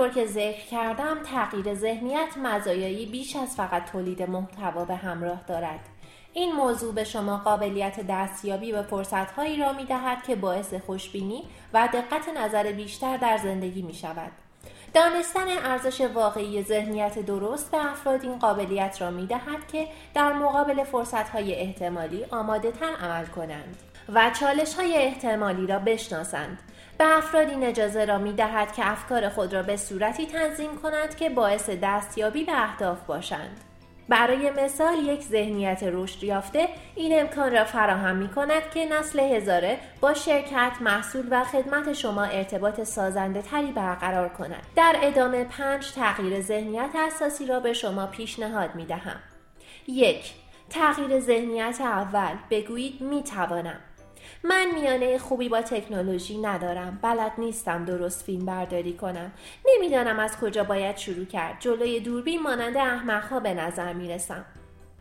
همونطور که ذکر کردم تغییر ذهنیت مزایایی بیش از فقط تولید محتوا به همراه دارد این موضوع به شما قابلیت دستیابی به فرصتهایی را می دهد که باعث خوشبینی و دقت نظر بیشتر در زندگی می شود. دانستن ارزش واقعی ذهنیت درست به افراد این قابلیت را می دهد که در مقابل فرصتهای احتمالی آماده تر عمل کنند و چالش های احتمالی را بشناسند. به افراد این اجازه را می دهد که افکار خود را به صورتی تنظیم کنند که باعث دستیابی به اهداف باشند. برای مثال یک ذهنیت رشد یافته این امکان را فراهم می کند که نسل هزاره با شرکت محصول و خدمت شما ارتباط سازنده تری برقرار کند. در ادامه پنج تغییر ذهنیت اساسی را به شما پیشنهاد می دهم یک تغییر ذهنیت اول. بگویید می توانم من میانه خوبی با تکنولوژی ندارم. بلد نیستم درست فیلم برداری کنم. نمی‌دانم از کجا باید شروع کرد. جلوی دوربین مانند احمقها به نظر می‌رسم.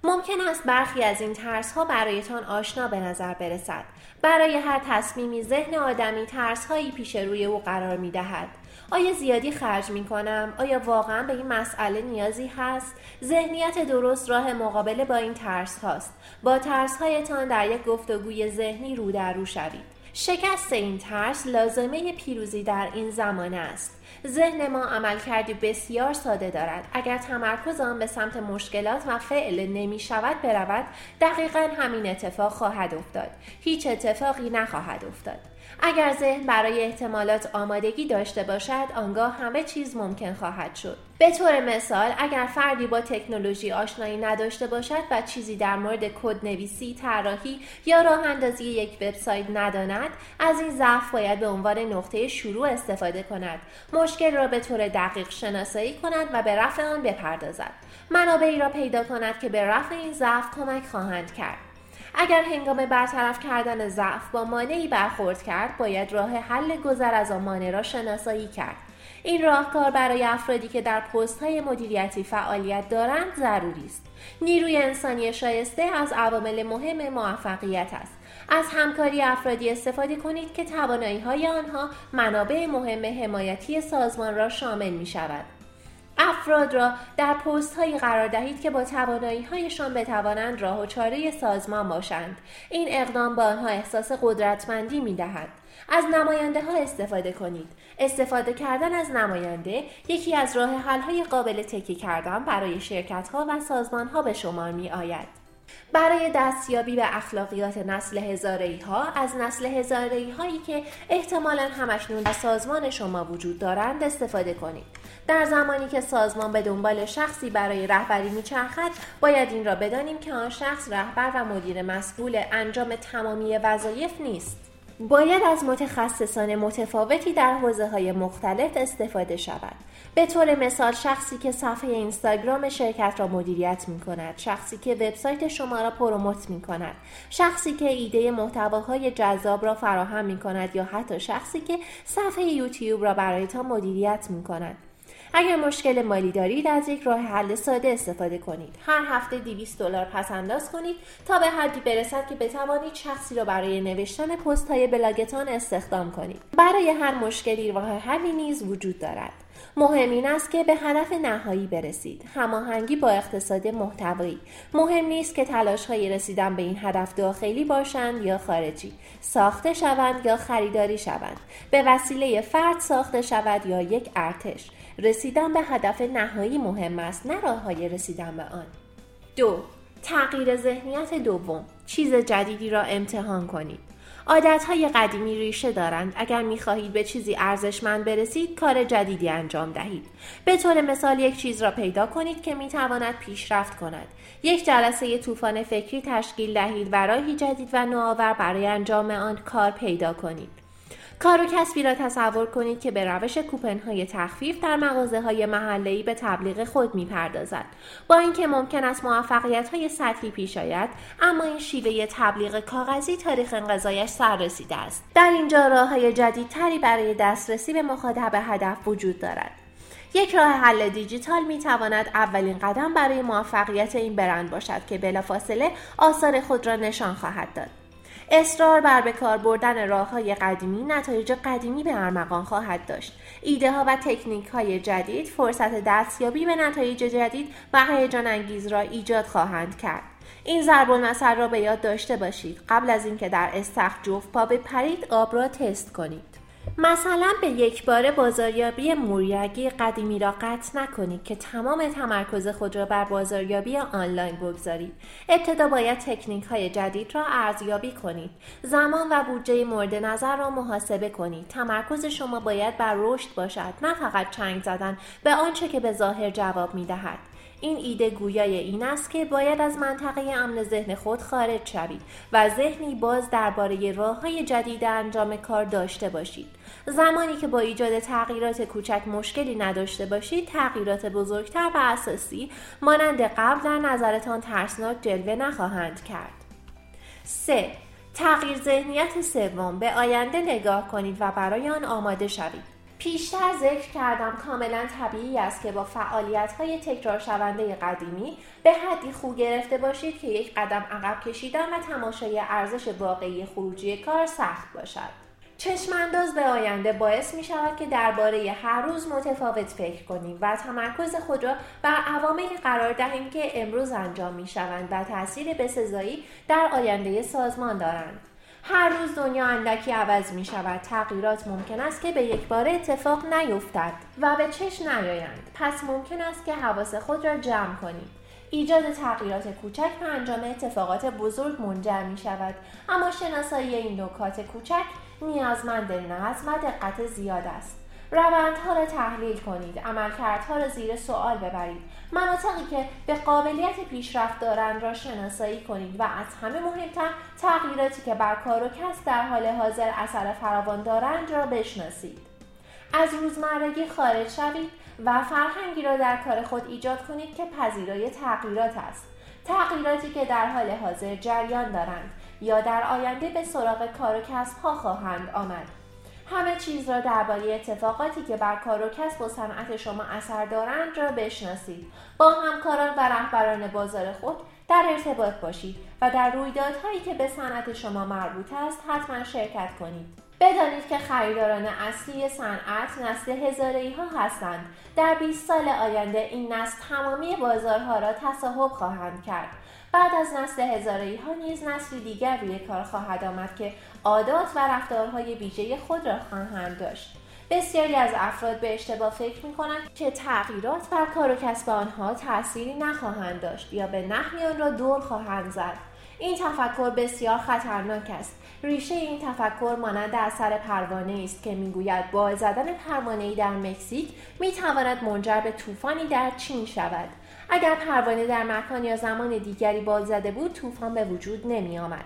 ممکن است برخی از این ترس ها برایتان آشنا به نظر برسد برای هر تصمیمی ذهن آدمی ترس هایی پیش روی او قرار می دهد آیا زیادی خرج می کنم؟ آیا واقعا به این مسئله نیازی هست؟ ذهنیت درست راه مقابله با این ترس هاست. با ترس هایتان در یک گفتگوی ذهنی رو در رو شوید. شکست این ترس لازمه پیروزی در این زمانه است. ذهن ما عمل کردی بسیار ساده دارد. اگر تمرکز آن به سمت مشکلات و فعل نمی شود برود دقیقا همین اتفاق خواهد افتاد. هیچ اتفاقی نخواهد افتاد. اگر ذهن برای احتمالات آمادگی داشته باشد آنگاه همه چیز ممکن خواهد شد. به طور مثال اگر فردی با تکنولوژی آشنایی نداشته باشد و چیزی در مورد کد نویسی طراحی یا راه اندازی یک وبسایت نداند از این ضعف باید به عنوان نقطه شروع استفاده کند. مشکل را به طور دقیق شناسایی کند و به رفع آن بپردازد. منابعی را پیدا کند که به رفع این ضعف کمک خواهند کرد. اگر هنگام برطرف کردن ضعف با مانعی برخورد کرد باید راه حل گذر از آن مانع را شناسایی کرد. این راهکار برای افرادی که در پست های مدیریتی فعالیت دارند ضروری است. نیروی انسانی شایسته از عوامل مهم موفقیت است. از همکاری افرادی استفاده کنید که توانایی های آنها منابع مهم حمایتی سازمان را شامل می شود افراد را در پست هایی قرار دهید که با توانایی هایشان بتوانند راه و چاره سازمان باشند. این اقدام به آنها احساس قدرتمندی می دهد از نماینده ها استفاده کنید. استفاده کردن از نماینده یکی از راه حل های قابل تکی کردن برای شرکت ها و سازمان ها به شمار می آید برای دستیابی به اخلاقیات نسل هزاره ها از نسل هزاره هایی که احتمالا همشنون در سازمان شما وجود دارند استفاده کنید. در زمانی که سازمان به دنبال شخصی برای رهبری میچرخد باید این را بدانیم که آن شخص رهبر و مدیر مسئول انجام تمامی وظایف نیست باید از متخصصان متفاوتی در حوزه های مختلف استفاده شود. به طور مثال شخصی که صفحه اینستاگرام شرکت را مدیریت می کند، شخصی که وبسایت شما را پروموت می کند، شخصی که ایده محتواهای جذاب را فراهم می کند یا حتی شخصی که صفحه یوتیوب را برایتان مدیریت می کند. اگر مشکل مالی دارید از یک راه حل ساده استفاده کنید. هر هفته 200 دلار پس انداز کنید تا به حدی برسد که بتوانید شخصی را برای نوشتن پست های بلاگتان استخدام کنید. برای هر مشکلی راه حلی نیز وجود دارد. مهم این است که به هدف نهایی برسید. هماهنگی با اقتصاد محتوایی. مهم نیست که تلاش های رسیدن به این هدف داخلی باشند یا خارجی. ساخته شوند یا خریداری شوند. به وسیله فرد ساخته شود یا یک ارتش. رسیدن به هدف نهایی مهم است نه راه های رسیدن به آن. دو تغییر ذهنیت دوم. چیز جدیدی را امتحان کنید. عادت های قدیمی ریشه دارند. اگر می خواهید به چیزی ارزشمند برسید کار جدیدی انجام دهید. به طور مثال یک چیز را پیدا کنید که می تواند پیشرفت کند. یک جلسه طوفان فکری تشکیل دهید و جدید و نوآور برای انجام آن کار پیدا کنید. کار و کسبی را تصور کنید که به روش کوپن های تخفیف در مغازه های محله به تبلیغ خود می پردازد. با اینکه ممکن است موفقیت های سطحی پیش آید اما این شیوه تبلیغ کاغذی تاریخ انقضایش سر رسیده است. در اینجا راه های جدیدتری برای دسترسی به مخاطب هدف وجود دارد. یک راه حل دیجیتال می تواند اولین قدم برای موفقیت این برند باشد که بلافاصله آثار خود را نشان خواهد داد. اصرار بر به کار بردن راه های قدیمی نتایج قدیمی به ارمغان خواهد داشت. ایده ها و تکنیک های جدید فرصت دستیابی به نتایج جدید و هیجان انگیز را ایجاد خواهند کرد. این ضرب المثل را به یاد داشته باشید. قبل از اینکه در استخر جفت پا بپرید آب را تست کنید. مثلا به یک بار بازاریابی موریگی قدیمی را قطع نکنید که تمام تمرکز خود را بر بازاریابی آنلاین بگذارید. ابتدا باید تکنیک های جدید را ارزیابی کنید. زمان و بودجه مورد نظر را محاسبه کنید. تمرکز شما باید بر رشد باشد نه فقط چنگ زدن به آنچه که به ظاهر جواب می دهد این ایده گویای این است که باید از منطقه امن ذهن خود خارج شوید و ذهنی باز درباره راه های جدید انجام کار داشته باشید. زمانی که با ایجاد تغییرات کوچک مشکلی نداشته باشید تغییرات بزرگتر و اساسی مانند قبل در نظرتان ترسناک جلوه نخواهند کرد. 3. تغییر ذهنیت سوم. به آینده نگاه کنید و برای آن آماده شوید. پیشتر ذکر کردم کاملا طبیعی است که با فعالیت های تکرار شونده قدیمی به حدی خو گرفته باشید که یک قدم عقب کشیدن و تماشای ارزش واقعی خروجی کار سخت باشد. چشمانداز به آینده باعث می شود که درباره هر روز متفاوت فکر کنیم و تمرکز خود را بر عواملی قرار دهیم که امروز انجام می شوند و تاثیر بسزایی در آینده سازمان دارند. هر روز دنیا اندکی عوض می شود. تغییرات ممکن است که به یک بار اتفاق نیفتد و به چش نیایند. پس ممکن است که حواس خود را جمع کنید. ایجاد تغییرات کوچک به انجام اتفاقات بزرگ منجر می شود. اما شناسایی این نکات کوچک نیازمند نظم و دقت زیاد است. روندها را تحلیل کنید عملکردها را زیر سوال ببرید. مناطقی که به قابلیت پیشرفت دارند را شناسایی کنید و از همه مهمتر تغییراتی که بر کار و کسب در حال حاضر اثر فراوان دارند را بشناسید. از روزمرگی خارج شوید و فرهنگی را در کار خود ایجاد کنید که پذیرای تغییرات است. تغییراتی که در حال حاضر جریان دارند یا در آینده به سراغ کار و کسب ها خواهند آمد. همه چیز را درباره اتفاقاتی که بر کار و کسب و صنعت شما اثر دارند را بشناسید. با همکاران و رهبران بازار خود در ارتباط باشید و در رویدادهایی که به صنعت شما مربوط است حتما شرکت کنید. بدانید که خریداران اصلی صنعت نسل هزاره ها هستند. در 20 سال آینده این نسل تمامی بازارها را تصاحب خواهند کرد. بعد از نسل هزاره ها نیز نسلی دیگر روی کار خواهد آمد که عادات و رفتارهای ویژه خود را خواهند داشت. بسیاری از افراد به اشتباه فکر می کنند که تغییرات بر کار و کسب آنها تأثیری نخواهند داشت یا به نحوی آن را دور خواهند زد. این تفکر بسیار خطرناک است ریشه این تفکر مانند اثر پروانه است که می‌گوید با زدن پروانه در مکزیک می‌تواند منجر به طوفانی در چین شود اگر پروانه در مکان یا زمان دیگری بال زده بود طوفان به وجود نمی آمد.